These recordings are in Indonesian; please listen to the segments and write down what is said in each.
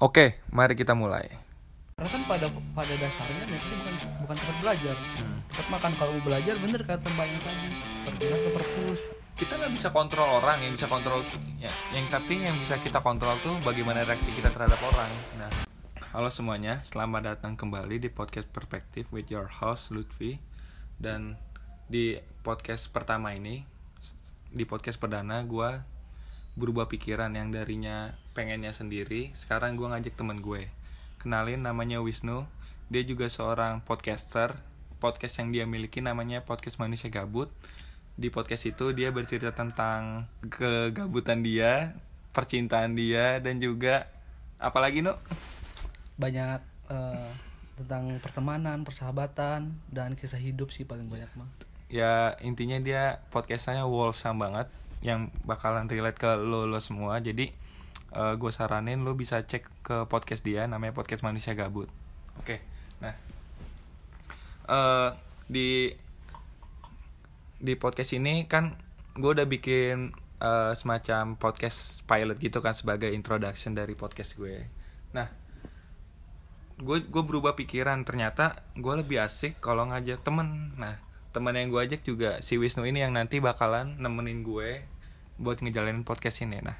Oke, mari kita mulai. karena kan pada pada dasarnya McD bukan bukan tempat belajar Hmm. tempat makan kalau mau belajar bener kata mbaknya tadi pergilah ke perpus Kita nggak bisa kontrol orang, yang bisa kontrol ya, yang tapi yang bisa kita kontrol tuh bagaimana reaksi kita terhadap orang. Nah, halo semuanya, selamat datang kembali di podcast Perspektif with your host Lutfi dan di podcast pertama ini, di podcast perdana gua berubah pikiran yang darinya pengennya sendiri, sekarang gua ngajak temen gue. Kenalin namanya Wisnu, dia juga seorang podcaster. Podcast yang dia miliki namanya Podcast Manusia Gabut. Di podcast itu dia bercerita tentang kegabutan dia, percintaan dia dan juga apalagi nu? banyak eh, tentang pertemanan persahabatan dan kisah hidup sih paling banyak mah Ya intinya dia podcastnya wholesome banget yang bakalan relate ke lo lo semua. Jadi gue saranin lo bisa cek ke podcast dia namanya podcast manusia gabut. Oke, nah eh di di podcast ini kan gue udah bikin eh, semacam podcast pilot gitu kan sebagai introduction dari podcast gue. Nah, gue gue berubah pikiran ternyata gue lebih asik kalau ngajak temen. Nah, temen yang gue ajak juga si Wisnu ini yang nanti bakalan nemenin gue buat ngejalanin podcast ini. Nah,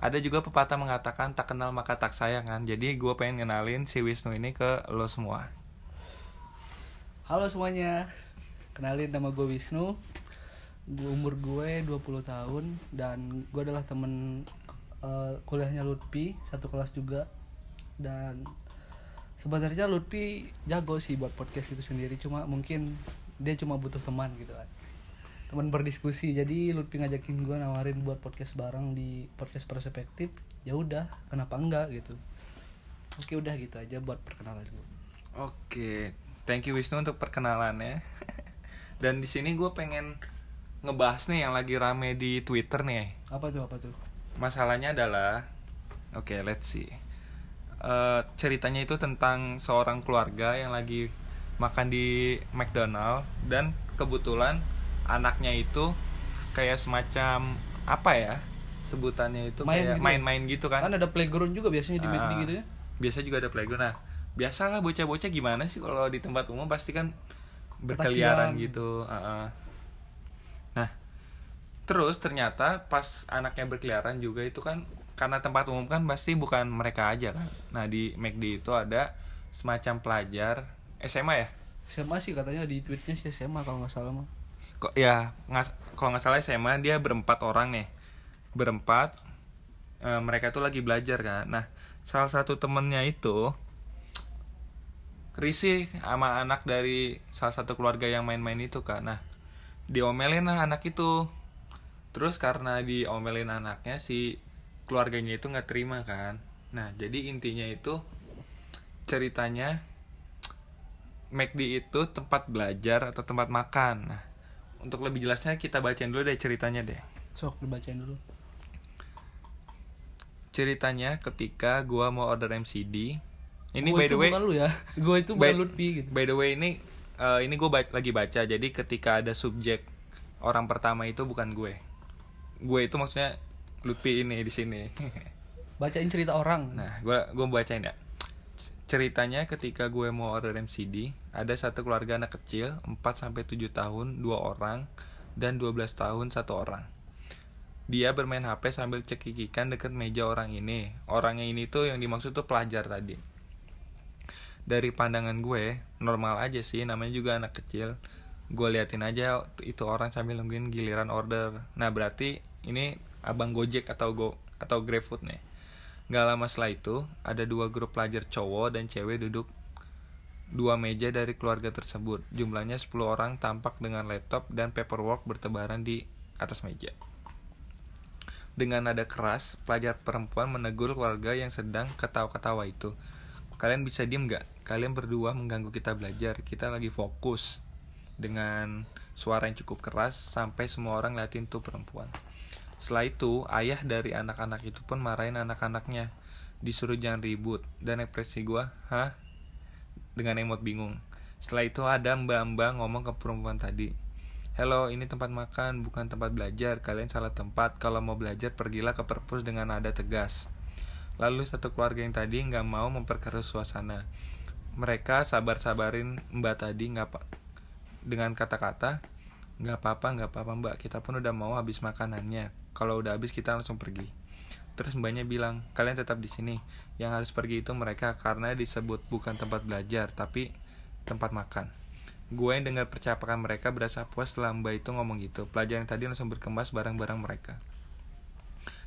ada juga pepatah mengatakan tak kenal maka tak sayang kan. Jadi gue pengen kenalin si Wisnu ini ke lo semua. halo semuanya. Kenalin nama gue Wisnu. Umur gue 20 tahun dan gue adalah temen eh, kuliahnya Lutfi satu kelas juga. Dan sebenarnya Lutfi jago sih buat podcast itu sendiri. Cuma mungkin dia cuma butuh teman gitu kan teman berdiskusi jadi Lutfi ngajakin gue nawarin buat podcast bareng di podcast perspektif ya udah kenapa enggak gitu oke udah gitu aja buat perkenalan gue Oke, thank you Wisnu untuk perkenalannya. Dan di sini gue pengen ngebahas nih yang lagi rame di Twitter nih. apa tuh apa tuh Masalahnya adalah, oke let's see. Eh, ceritanya itu tentang seorang keluarga yang lagi makan di McDonald dan kebetulan anaknya itu kayak semacam apa ya sebutannya itu Main kayak gitu. main-main gitu kan? kan ada playground juga biasanya di McD Ah, gitu ya Biasa juga ada playground. Nah, biasalah bocah-bocah gimana sih kalau di tempat umum pasti kan berkeliaran gitu. ah, ah. Nah, terus ternyata pas anaknya berkeliaran juga itu kan karena tempat umum kan pasti bukan mereka aja kan. Nah, di McD itu ada semacam pelajar SMA ya? SMA sih katanya di tweetnya sih SMA kalau nggak salah mah Kok ya ngas- kalau nggak salah SMA dia berempat orang nih. Berempat eh, mereka tuh lagi belajar kan. Nah, salah satu temennya itu risih sama anak dari salah satu keluarga yang main-main itu kan. Nah, diomelin lah anak itu. Terus karena diomelin anaknya si keluarganya itu nggak terima kan. Nah, jadi intinya itu ceritanya McD itu tempat belajar atau tempat makan. Nah, untuk lebih jelasnya kita bacain dulu deh ceritanya deh. sok dibacain dulu Ceritanya ketika gua mau order MCD. Ini Gua by itu the way, bukan lu ya gue itu by, bukan Lutfi gitu by the way ini eh, ini gue lagi baca. Jadi ketika ada subjek orang pertama itu bukan gue. Gue itu maksudnya Lutfi ini di sini. bacain cerita orang Nah, gua gua bacain ya. Ceritanya ketika gue mau order MCD, ada satu keluarga anak kecil, 4 sampai 7 tahun, dua orang dan 12 tahun satu orang. Dia bermain HP sambil cekikikan deket meja orang ini. Orangnya ini tuh yang dimaksud tuh pelajar tadi. Dari pandangan gue, normal aja sih, namanya juga anak kecil. Gue liatin aja itu orang sambil nungguin giliran order. Nah, berarti ini abang Gojek atau Go atau GrabFood nih. Gak lama setelah itu, ada dua grup pelajar cowok dan cewek duduk dua meja dari keluarga tersebut. Jumlahnya 10 orang tampak dengan laptop dan paperwork bertebaran di atas meja. Dengan nada keras, pelajar perempuan menegur keluarga yang sedang ketawa-ketawa itu. Kalian bisa diem gak? Kalian berdua mengganggu kita belajar. Kita lagi fokus. Dengan suara yang cukup keras sampai semua orang liatin tuh perempuan. Setelah itu, ayah dari anak-anak itu pun marahin anak-anaknya. Disuruh jangan ribut. Dan ekspresi gua, hah? Dengan emot bingung. Setelah itu ada mbak-mbak ngomong ke perempuan tadi. Hello, ini tempat makan, bukan tempat belajar. Kalian salah tempat. Kalau mau belajar, pergilah ke perpus dengan nada tegas. Lalu satu keluarga yang tadi nggak mau memperkeruh suasana. Mereka sabar-sabarin mbak tadi nggak dengan kata-kata nggak apa-apa nggak apa-apa mbak kita pun udah mau habis makanannya kalau udah habis kita langsung pergi terus mbaknya bilang kalian tetap di sini yang harus pergi itu mereka karena disebut bukan tempat belajar tapi tempat makan gue yang dengar percakapan mereka berasa puas setelah mbak itu ngomong gitu pelajaran tadi langsung berkemas barang-barang mereka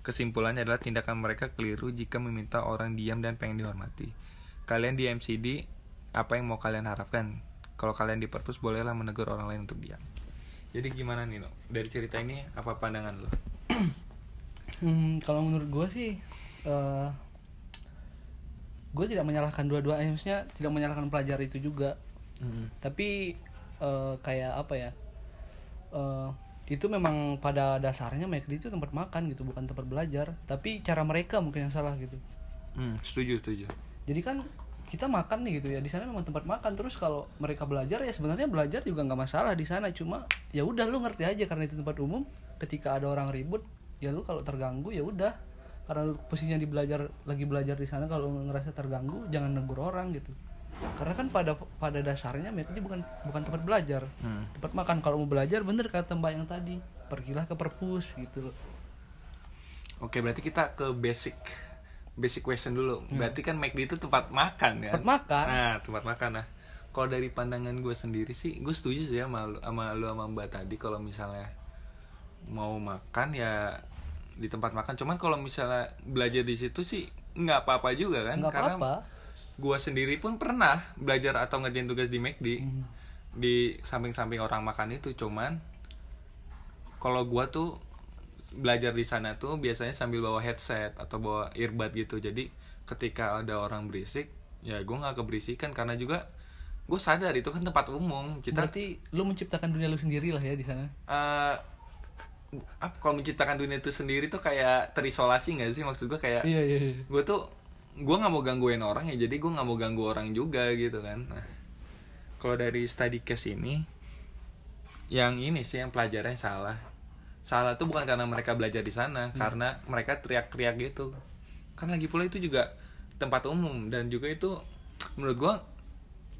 Kesimpulannya adalah tindakan mereka keliru jika meminta orang diam dan pengen dihormati. Kalian di MCD, apa yang mau kalian harapkan? Kalau kalian di perpus, bolehlah menegur orang lain untuk diam. Jadi gimana Nino? Dari cerita ini apa pandangan lo? Hmm, kalau menurut gue sih, eh gue tidak menyalahkan dua-duanya, maksudnya tidak menyalahkan pelajar itu juga. Tapi eh, kayak apa ya? eh itu memang pada dasarnya McD itu tempat makan gitu, bukan tempat belajar. Tapi cara mereka mungkin yang salah gitu. Hmm, setuju, setuju. Jadi kan kita makan nih gitu ya di sana memang tempat makan terus kalau mereka belajar ya sebenarnya belajar juga nggak masalah di sana cuma ya udah lu ngerti aja karena itu tempat umum ketika ada orang ribut ya lu kalau terganggu ya udah karena posisinya di belajar lagi belajar di sana kalau ngerasa terganggu jangan negur orang gitu karena kan pada pada dasarnya mereka ini bukan bukan tempat belajar Hmm. tempat makan kalau mau belajar bener kata mbak yang tadi pergilah ke perpus gitu loh Oke, berarti kita ke basic basic question dulu. Berarti kan McD itu tempat makan kan? tempat makan Nah, tempat makan nah. Kalau dari pandangan gue sendiri sih, gue setuju sih ya sama lu sama, lu sama Mbak tadi kalau misalnya mau makan ya di tempat makan. Cuman kalau misalnya belajar di situ sih nggak apa-apa juga kan? nggak Karena apa-apa gue sendiri pun pernah belajar atau ngerjain tugas di McD Hmm. di samping-samping orang makan itu. Cuman kalau gue tuh belajar di sana tuh biasanya sambil bawa headset atau bawa earbud gitu jadi ketika ada orang berisik ya gue nggak keberisikan karena juga gue sadar itu kan tempat umum kita berarti lu menciptakan dunia lu sendiri lah ya di sana eh, apa kalau menciptakan dunia itu sendiri tuh kayak terisolasi nggak sih? Maksud gue kayak iya iya, iya. gue tuh gue nggak mau gangguin orang ya jadi gue nggak mau ganggu orang juga gitu kan. Nah kalau dari study case ini yang ini sih yang pelajarannya salah. Salah tuh bukan karena mereka belajar di sana karena mereka teriak-teriak gitu. Kan lagi pula itu juga tempat umum dan juga itu menurut gue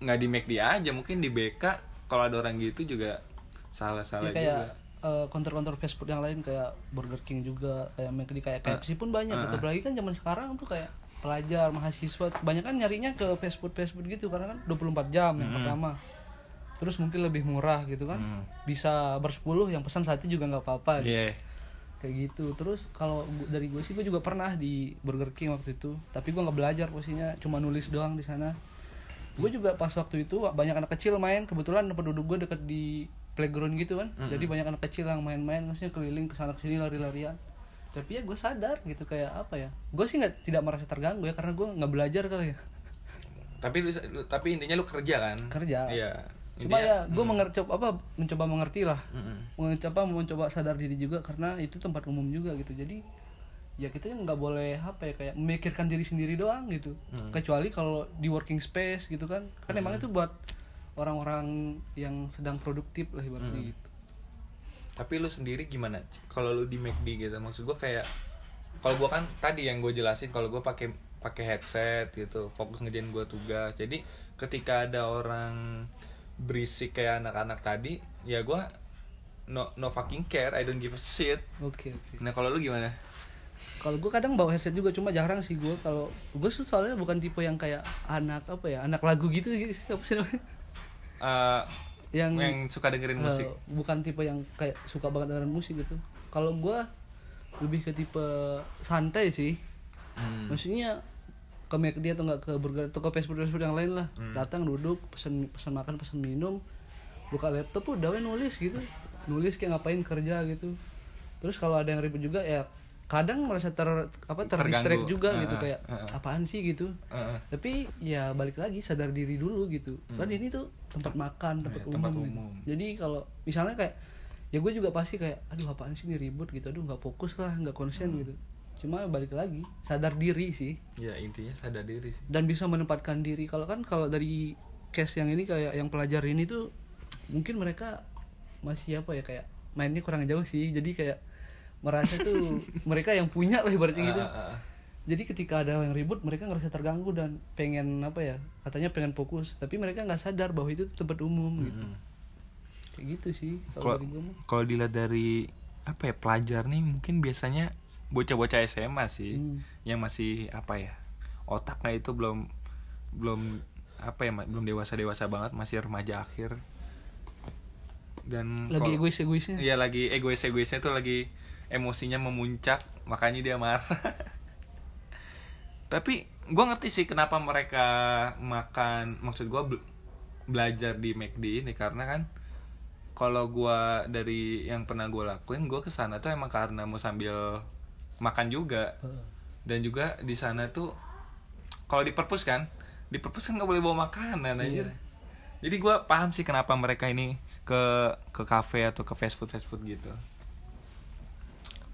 nggak di McD aja mungkin di BK kalau ada orang gitu juga salah-salah Ya, kayak juga eh, counter-counter fast food yang lain kayak Burger King juga kayak McD kayak KFC pun banyak Ah, gitu. apalagi kan zaman sekarang tuh kayak pelajar mahasiswa kebanyakan nyarinya ke fast food fast food gitu. Karena kan 24 jam yang pertama. Terus mungkin lebih murah gitu kan. Hmm. bisa bersepuluh yang pesan satu juga nggak apa-apa gitu. Iya. kayak gitu. Terus kalau dari gue sih gue juga pernah di Burger King waktu itu. Tapi gue nggak belajar posisinya cuma nulis doang di sana. Gue juga pas waktu itu banyak anak kecil main. Kebetulan penduduk gue deket di playground gitu kan. Jadi banyak anak kecil yang main-main maksudnya keliling ke sana sini lari-larian. Tapi ya gue sadar gitu kayak apa ya? Gue sih nggak tidak merasa terganggu ya karena gue nggak belajar kali ya. Tapi lu- tapi intinya lu kerja kan? Kerja. iya. Cuma ya gue mengerti apa mencoba mengerti lah. Mm-mm. mencoba mencoba sadar diri juga karena itu tempat umum juga gitu. Jadi ya kita nggak boleh apa ya kayak memikirkan diri sendiri doang gitu. Kecuali kalau di working space gitu kan. Kan emang itu buat orang-orang yang sedang produktif lah ibaratnya gitu Tapi lu sendiri gimana? Kalau lu di McD gitu, maksud gua kayak kalau gua kan tadi yang gue jelasin kalau gua pakai pakai headset gitu, fokus ngerjain gua tugas. Jadi ketika ada orang berisik kayak anak-anak tadi, ya gua no no fucking care, I don't give a shit. oke oke Nah, kalau lu gimana? kalau gue kadang bawa headset juga cuma jarang sih gue kalau gue soalnya bukan tipe yang kayak anak apa ya anak lagu gitu sih apa sih namanya Eh, yang yang suka dengerin Eh, musik. bukan tipe yang kayak suka banget dengan musik gitu kalau gua lebih ke tipe santai sih Hmm. maksudnya ke McD atau enggak ke burger atau ke fast food fast food yang lain lah Hmm. datang duduk pesen pesan makan pesen minum buka laptop udah nulis gitu nulis kayak ngapain kerja gitu terus kalau ada yang ribet juga ya kadang merasa ter apa Terganggu. juga Ah, gitu kayak ah. apaan sih gitu Heeh. tapi ya balik lagi sadar diri dulu gitu kan ini tuh tempat makan tempat. Iya, tempat umum, gitu. umum. jadi kalau misalnya kayak ya gue juga pasti kayak aduh apaan sih ini ribut gitu aduh nggak fokus lah nggak konsen Hmm. gitu cuma balik lagi sadar diri sih Ya intinya sadar diri sih. dan bisa menempatkan diri kalau kan kalau dari case yang ini kayak yang pelajar ini tuh mungkin mereka masih apa ya kayak mainnya kurang jauh sih jadi kayak merasa tuh mereka yang punya lah ibaratnya gitu. Ah, ah, ah. jadi ketika ada yang ribut mereka ngerasa terganggu dan pengen apa ya katanya pengen fokus. Tapi mereka nggak sadar bahwa itu tempat umum gitu. Kayak gitu sih kalau kalau dari gue mah. kalau dilihat dari apa ya pelajar nih mungkin biasanya bocah-bocah SMA sih Hmm. yang masih apa ya otaknya itu belum belum apa ya belum dewasa dewasa banget masih remaja akhir. Dan lagi egois egoisnya Iya lagi egois egoisnya tuh lagi emosinya memuncak makanya dia marah. Tapi gue ngerti sih kenapa mereka makan maksud gue belajar di McD ini karena kan kalau gue dari yang pernah gue lakuin gue ke sana tuh emang karena mau sambil makan juga Heeh. dan juga di sana tuh kalau di perpus kan di perpus kan nggak boleh bawa makanan aja Iya. jadi gue paham sih kenapa mereka ini ke ke kafe atau ke fast food fast food gitu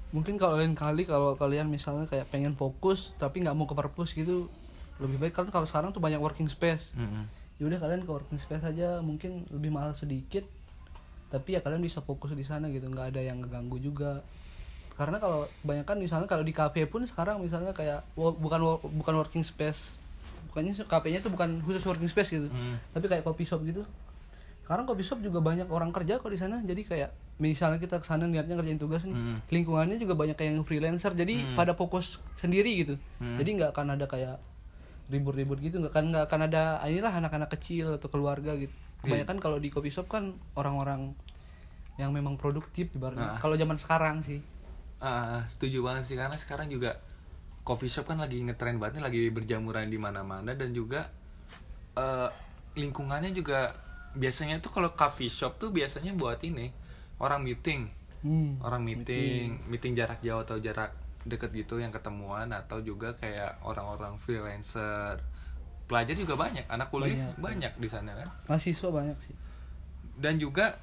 mungkin kalau lain kali kalau kalian misalnya kayak pengen fokus tapi nggak mau ke perpus gitu lebih baik. Kan kalau sekarang tuh banyak working space. Mm-mm. yaudah kalian ke working space aja. Mungkin lebih mahal sedikit tapi ya kalian bisa fokus di sana gitu. Nggak ada yang ngeganggu juga. Karena kalau kebanyakan misalnya kalau di kafe pun sekarang misalnya kayak bukan bukan working space. Bukannya kafenya tuh bukan khusus working space gitu. Mm. tapi kayak coffee shop gitu. Sekarang coffee shop juga banyak orang kerja kok di sana. Jadi kayak misalnya kita ke sana niatnya ngerjain tugas nih Mm. lingkungannya juga banyak kayak yang freelancer jadi Mm. pada fokus sendiri gitu Mm. jadi nggak akan ada kayak ribut-ribut gitu nggak akan nggak akan ada "Ah, inilah anak-anak kecil atau keluarga gitu Iya. kebanyakan kalau di coffee shop kan orang-orang yang memang produktif ibaratnya Nah. kalau zaman sekarang sih Ah, setuju banget sih karena sekarang juga coffee shop kan lagi ngetren banget nih lagi berjamuran di mana-mana dan juga eh, lingkungannya juga biasanya tuh kalau coffee shop tuh biasanya buat ini orang meeting. Hmm, orang meeting, meeting. Jarak jauh atau jarak deket gitu yang ketemuan atau juga kayak orang-orang freelancer. Pelajar juga banyak anak kuliah Banyak. banyak, di sana kan? Mahasiswa banyak sih. Dan juga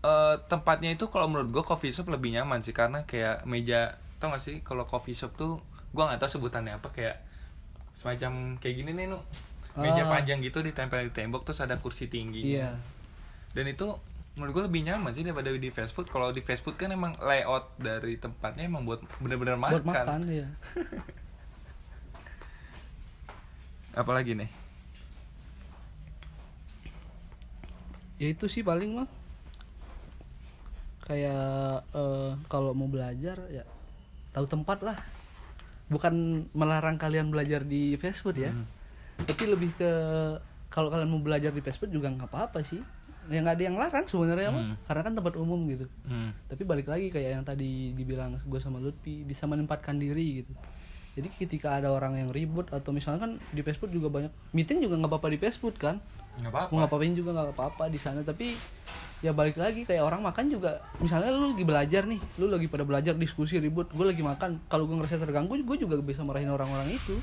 eh, tempatnya itu kalau menurut gue coffee shop lebih nyaman sih karena kayak meja tau gak sih kalau coffee shop tuh gue nggak tahu sebutannya apa kayak semacam kayak gini nih nu. Meja Ah. panjang gitu ditempel di tembok terus ada kursi tinggi iya. Dan itu menurut gue lebih nyaman sih daripada di fast food. Kalau di fast food kan emang layout dari tempatnya emang buat bener-bener makan, buat makan. ya apalagi nih? Ya itu sih paling mah. Kayak eh, kalau mau belajar ya tahu tempat lah. Bukan melarang kalian belajar di fast food ya. Hmm. tapi lebih ke kalau kalian mau belajar di fast food juga nggak apa-apa sih ya nggak ada yang larang sebenarnya mah Hmm. karena kan tempat umum gitu Hmm. tapi balik lagi kayak yang tadi dibilang gue sama Lutfi bisa menempatkan diri gitu jadi ketika ada orang yang ribut atau misalnya kan di fast food juga banyak meeting juga nggak apa-apa di fast food kan nggak apa-apa mau ngapain juga nggak apa-apa di sana tapi ya balik lagi kayak orang makan juga misalnya lu lagi belajar nih lu lagi pada belajar diskusi ribut gue lagi makan kalau gue ngerasa terganggu gue juga bisa marahin orang-orang itu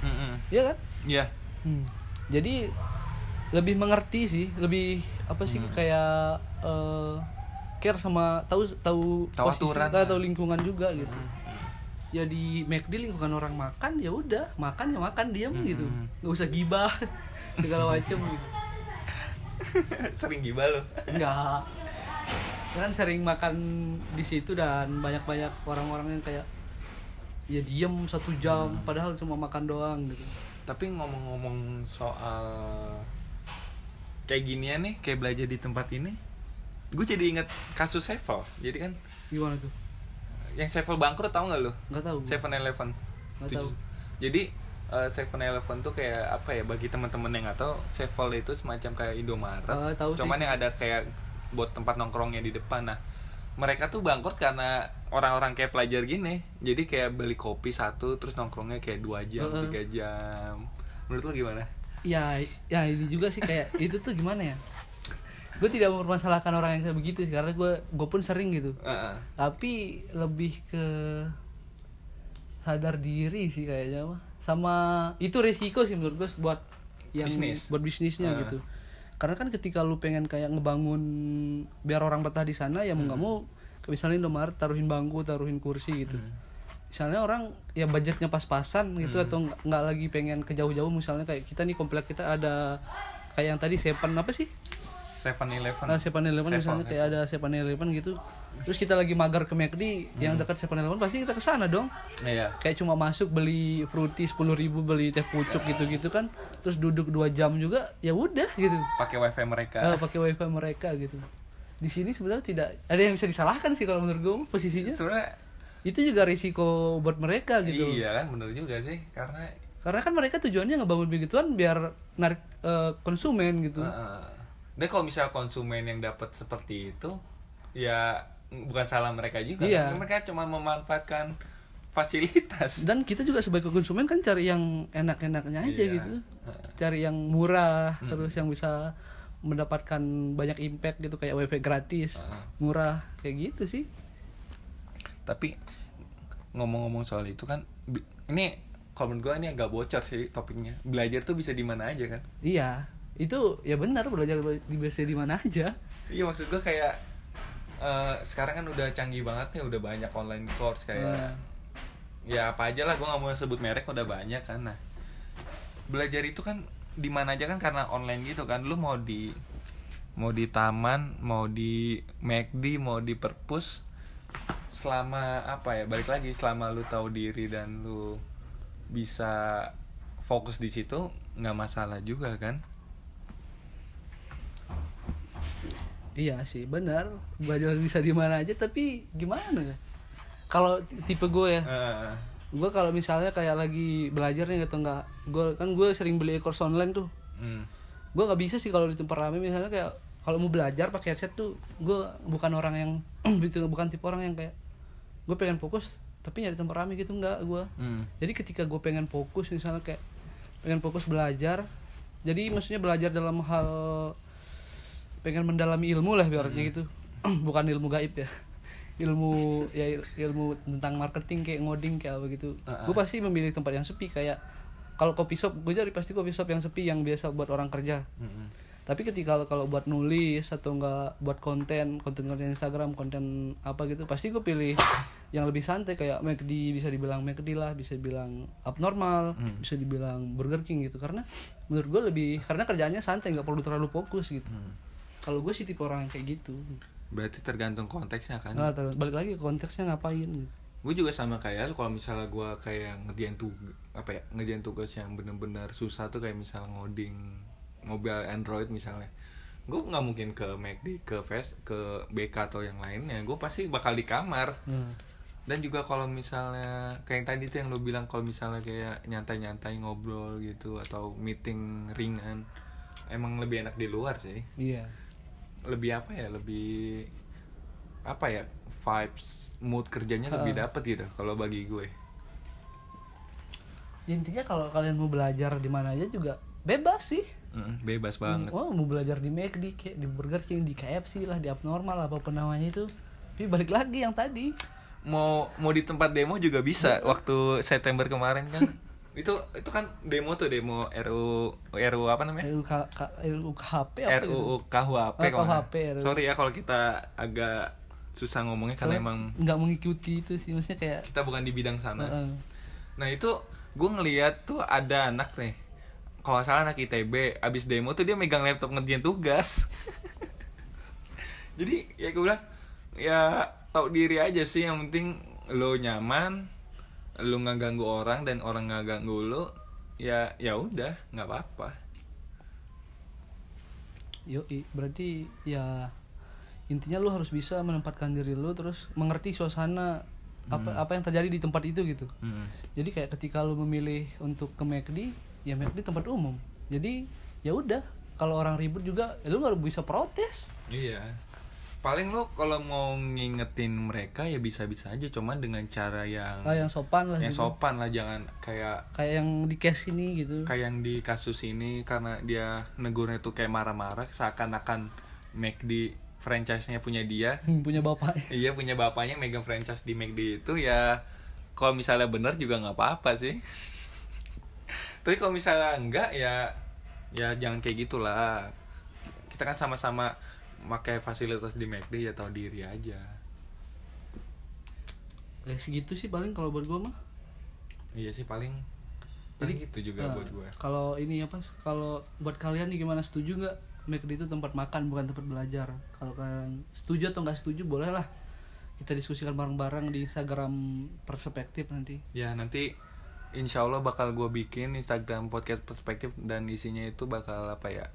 Mm-mm. ya kan Iya. Hmm. jadi lebih mengerti sih lebih apa sih Hmm. kayak eh, care sama tahu tahu Tahu aturan tahu, lah. tahu lingkungan juga gitu Hmm. ya di McD lingkungan orang makan ya udah makan ya makan diam Hmm. gitu nggak usah gibah segala macem gitu sering gibah lo Enggak. Kan sering makan di situ dan banyak-banyak orang-orang yang kayak ya diem satu jam padahal cuma makan doang gitu. Tapi ngomong-ngomong soal kayak ginian nih, kayak belajar di tempat ini, gue jadi inget kasus Sevel. Jadi kan Gimana tuh? yang Sevel bangkrut tau nggak lo? Nggak tahu. Seven Eleven. Nggak tahu. Jadi Seven Eleven tuh kayak apa ya bagi teman-teman yang nggak tahu, Sevel itu semacam kayak Indomaret. Ah, tahu sih. Cuman yang ada kayak buat tempat nongkrongnya di depan. Nah, mereka tuh bangkrut karena orang-orang kayak pelajar gini. Jadi kayak beli kopi satu terus nongkrongnya kayak dua jam, Heeh. tiga jam. Menurut lo gimana? Ya, ya ini juga sih kayak itu tuh gimana ya? Gue tidak mempermasalahkan orang yang kayak begitu sih karena gue gue pun sering gitu. Heeh. Tapi lebih ke sadar diri sih kayaknya mah. Sama itu resiko sih menurut gue buat yang Bisnis. buat bisnisnya Ah. gitu. Karena kan ketika lu pengen kayak ngebangun biar orang betah di sana ya mau nggak mau misalnya Indomaret taruhin bangku, taruhin kursi gitu. Misalnya orang ya budgetnya pas-pasan gitu atau nggak lagi pengen ke jauh-jauh misalnya kayak kita nih komplek kita ada kayak yang tadi Seven apa sih? Seven Eleven. Nah, Seven Eleven Seven, misalnya ya. kayak ada Seven Eleven gitu. terus kita lagi mager ke McD yang dekat 7-Eleven pasti kita ke sana dong Iya. kayak cuma masuk beli fruity sepuluh ribu beli teh pucuk gitu gitu kan terus duduk dua jam juga ya udah gitu Pakai wifi mereka. Eh, pakai wifi mereka gitu di sini sebenarnya tidak ada yang bisa disalahkan sih kalau menurut gue posisinya Sebenarnya itu juga risiko buat mereka gitu iya kan bener juga sih karena karena kan mereka tujuannya ngebangun begituan biar narik eh, konsumen gitu Heeh. dan kalau misalnya konsumen yang dapat seperti itu ya bukan salah mereka juga Iya. kan. mereka cuma memanfaatkan fasilitas dan kita juga sebagai konsumen kan cari yang enak-enaknya aja Iya. gitu cari yang murah terus yang bisa mendapatkan banyak impact gitu kayak wifi gratis Heeh. murah kayak gitu sih tapi ngomong-ngomong soal itu kan ini kalau menurut gue ini agak bocor sih topiknya. Belajar tuh bisa di mana aja kan? Iya. Itu ya benar belajar di bisa di mana aja. Iya maksud gue kayak eh, sekarang kan udah canggih banget nih udah banyak online course kayak Nah. ya apa aja lah gue nggak mau sebut merek udah banyak kan. Nah belajar itu kan di mana aja kan? Karena online gitu kan. Lu mau di mau di taman mau di McD mau di perpus selama apa ya balik lagi selama lu tahu diri dan lu bisa fokus di situ nggak masalah juga kan? Iya sih benar. Belajar bisa di mana aja tapi gimana ya? Kalau tipe gue ya. Eh, gue kalau misalnya kayak lagi belajar nih atau enggak gue kan gue sering beli e-course online tuh. Hmm. gue nggak bisa sih kalau di tempat rame misalnya kayak kalau mau belajar pakai headset tuh gue bukan orang yang bukan tipe orang yang kayak gue pengen fokus tapi nyari tempat rame gitu enggak gue Hmm. jadi ketika gue pengen fokus misalnya kayak pengen fokus belajar jadi maksudnya belajar dalam hal pengen mendalami ilmu lah biarnya gitu bukan ilmu gaib ya ilmu ya il- ilmu tentang marketing kayak ngoding kayak apa gitu Ah, ah. gue pasti memilih tempat yang sepi kayak kalau kopi shop gue cari pasti kopi shop yang sepi yang biasa buat orang kerja Hmm. Tapi ketika kalau buat nulis atau enggak buat konten konten konten Instagram konten apa gitu pasti gue pilih yang lebih santai kayak McD bisa dibilang McD lah bisa dibilang abnormal Hmm. bisa dibilang Burger King gitu. Karena menurut gue lebih karena kerjaannya santai nggak perlu terlalu fokus gitu. Hmm. kalau gue sih tipe orang yang kayak gitu. Berarti tergantung konteksnya kan? Nah, ter- balik lagi konteksnya ngapain gitu. Gue juga sama kayak lu kalau misalnya gue kayak ngerjain tugas apa ya ngerjain tugas yang bener-bener susah tuh kayak misalnya ngoding mobil Android misalnya. Gue nggak mungkin ke McD ke Fest ke BK atau yang lainnya. Gue pasti bakal di kamar. Nah, dan juga kalau misalnya kayak yang tadi tuh yang lu bilang kalau misalnya kayak nyantai-nyantai ngobrol gitu atau meeting ringan emang lebih enak di luar sih. Iya. Lebih apa ya lebih apa ya vibes mood kerjanya lebih dapet gitu kalau bagi gue. Ya, intinya kalau kalian mau belajar di mana aja juga bebas sih Mm, bebas banget Oh, mau belajar di McD, kayak di Burger King, di KFC lah, di abnormal apa pun namanya itu. Tapi balik lagi yang tadi. mau mau di tempat demo juga bisa waktu September kemarin kan itu itu kan demo tuh demo RU RU apa namanya RUU K- K- RUU KHP apa gitu? RUU KUHP Oh, kalau nggak. KUHP, RUU. sorry ya kalau kita agak susah ngomongnya karena Soalnya emang nggak mengikuti itu sih, maksudnya kayak kita bukan di bidang sana Heeh. Nah itu gue ngeliat tuh ada anak nih Kalau nggak salah anak ITB Abis demo tuh dia megang laptop ngerjain tugas Jadi ya gue bilang Ya tahu diri aja sih Yang penting lo nyaman Lo nggak ganggu orang Dan orang nggak ganggu lo Ya ya udah nggak apa-apa Yoi, berarti ya intinya lu harus bisa menempatkan diri lu terus mengerti suasana apa apa yang terjadi di tempat itu gitu. Hmm. Jadi kayak ketika lu memilih untuk ke McD, ya McD tempat umum. Jadi ya udah, kalau orang ribut juga ya lu nggak bisa protes. Iya Paling lo kalau mau ngingetin mereka ya bisa-bisa aja Cuman dengan cara yang Ah, yang sopan lah Yang gitu. sopan lah Jangan kayak Kayak yang di case ini gitu. kayak yang di kasus ini karena dia negurnya tuh kayak marah-marah seakan-akan McD franchise-nya punya dia punya bapak. iya punya bapaknya megang franchise di McD itu ya kalau misalnya bener juga nggak apa-apa sih tapi kalau misalnya enggak ya ya jangan kayak gitulah kita kan sama-sama pakai fasilitas di McD ya tahu diri aja Kayak segitu sih paling kalau buat gua mah. iya sih paling Jadi paling gitu juga Nah, buat gue Kalau ini apa? Kalau buat kalian nih gimana setuju nggak McD itu tempat makan bukan tempat belajar? Kalau kalian setuju atau nggak setuju boleh lah kita diskusikan bareng-bareng di Instagram perspektif nanti Ya nanti insya Allah bakal gue bikin Instagram podcast perspektif dan isinya itu bakal apa ya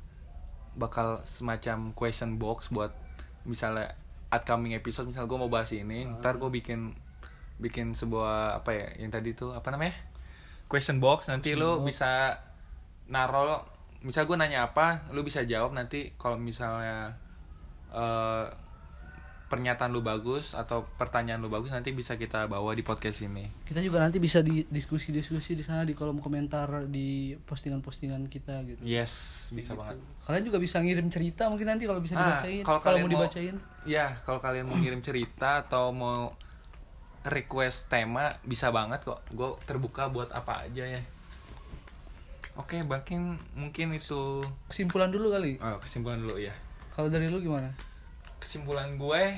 bakal semacam question box buat misalnya upcoming episode misal gue mau bahas ini Ah. ntar gue bikin bikin sebuah apa ya yang tadi tuh apa namanya question box nanti Question lu box. bisa naro misal gue nanya apa lu bisa jawab nanti kalau misalnya eh, pernyataan lu bagus atau pertanyaan lu bagus nanti bisa kita bawa di podcast ini kita juga nanti bisa di diskusi-diskusi di sana di kolom komentar di postingan-postingan kita gitu yes bisa Kayak banget gitu. kalian juga bisa ngirim cerita mungkin nanti kalau bisa Ah, dibacain kalau kalau kalian mau dibacain Ya, kalau kalian mau ngirim cerita atau mau request tema bisa banget kok. Gue terbuka buat apa aja ya. Oke, mungkin mungkin itu kesimpulan dulu kali oh, kesimpulan dulu ya. kalau dari lu gimana Kesimpulan gue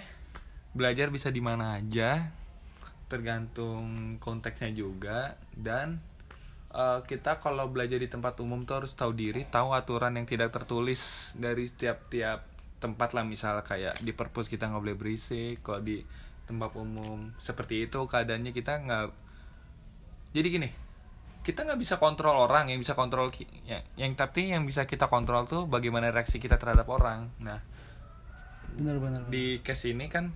belajar bisa di mana aja, tergantung konteksnya juga dan eh, kita kalau belajar di tempat umum tuh harus tahu diri, tahu aturan yang tidak tertulis dari setiap-tiap tempat lah. Misal kayak di perpus kita nggak boleh berisik, kalau di tempat umum seperti itu keadaannya kita nggak jadi gini kita nggak bisa kontrol orang yang bisa kontrol ya, yang tapi yang bisa kita kontrol tuh bagaimana reaksi kita terhadap orang. Nah benar-benar di case ini kan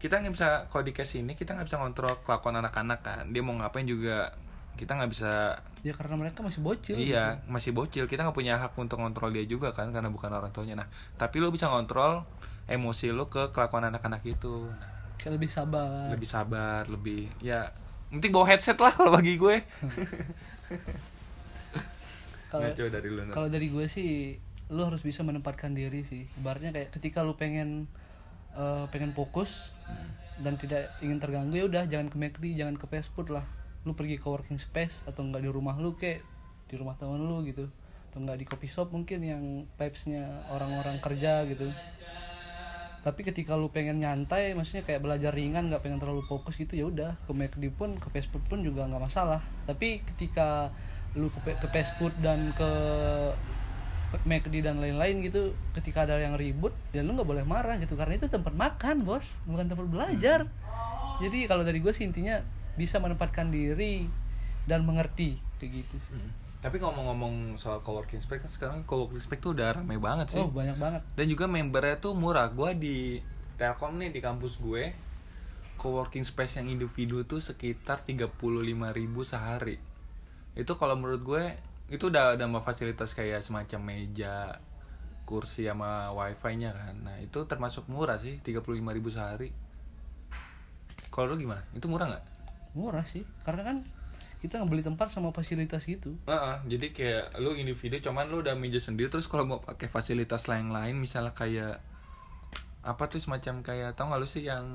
kita nggak bisa kalau di case ini kita nggak bisa kontrol kelakuan anak-anak kan. Dia mau ngapain juga kita nggak bisa ya karena mereka masih bocil iya masih bocil. Kita nggak punya hak untuk kontrol dia juga kan karena bukan orang tuanya. Nah tapi lu bisa kontrol emosi lu ke kelakuan anak-anak itu. Gitu. kayak lebih sabar. Lebih sabar lebih ya penting bawa headset lah kalau bagi gue. Kalau Nah, dari lu kalau dari gue sih lu harus bisa menempatkan diri sih. Ibaratnya kayak ketika lu pengen eh, pengen fokus dan tidak ingin terganggu ya udah jangan ke McD jangan ke fast food lah. Lu pergi ke working space atau enggak di rumah lu kayak di rumah teman lu gitu. Atau enggak di coffee shop mungkin yang vibesnya orang-orang kerja gitu. Tapi ketika lu pengen nyantai maksudnya kayak belajar ringan nggak pengen terlalu fokus gitu ya udah ke McD pun ke fast food pun juga nggak masalah. Tapi ketika lu ke, ke fast food dan ke McD dan lain-lain gitu ketika ada yang ribut ya lu nggak boleh marah gitu karena itu tempat makan bos bukan tempat belajar. Jadi kalau dari gue sih intinya bisa menempatkan diri dan mengerti kayak gitu sih. Hmm. tapi ngomong-ngomong soal coworking space kan sekarang coworking space tuh udah ramai banget sih. Oh banyak banget. Dan juga membernya tuh murah. Gue di Telkom nih di kampus gue coworking space yang individu tuh sekitar 35.000 sehari. Itu kalau menurut gue itu udah ada sama fasilitas kayak semacam meja kursi sama wifi nya kan. Nah itu termasuk murah sih 35.000 sehari. Kalau lu gimana? Itu murah nggak? Murah sih karena kan kita ngebeli tempat sama fasilitas gitu. Heeh, jadi kayak lu individu cuman lu udah meja sendiri terus kalau mau pakai fasilitas lain-lain misalnya kayak apa tuh semacam kayak tau gak lu sih yang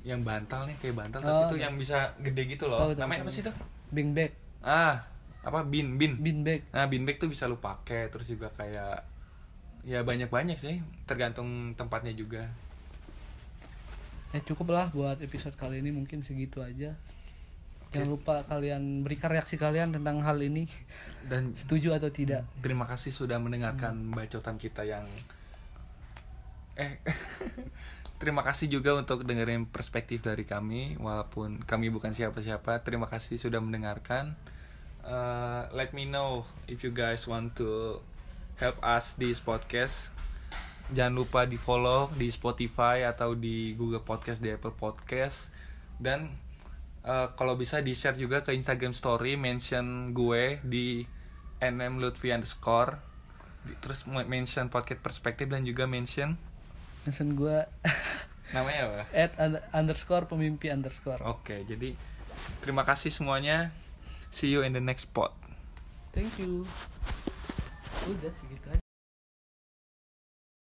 yang bantal nih kayak bantal tapi Oh, tuh iya. yang bisa gede gitu loh. Tahu, Namanya apa sih tuh? bing bag. Ah, apa bin bin. bin bag. Nah, bin bag tuh bisa lu pakai terus juga kayak ya banyak-banyak sih, tergantung tempatnya juga. ya cukup lah buat episode kali ini mungkin segitu aja. Jangan lupa kalian berikan reaksi kalian tentang hal ini. Dan setuju atau tidak? terima kasih sudah mendengarkan bacotan kita yang eh terima kasih juga untuk dengerin perspektif dari kami walaupun kami bukan siapa-siapa. Terima kasih sudah mendengarkan Eh, let me know if you guys want to help us di podcast. Jangan lupa di follow di Spotify atau di Google Podcast di Apple Podcast. Dan eh, kalau bisa di share juga ke Instagram Story mention gue di nm lutfi underscore. Terus mention podcast perspektif dan juga mention mention gue namanya apa? At under- underscore pemimpi underscore. Oke jadi terima kasih semuanya see you in the next pod. Thank you. Udah segitu aja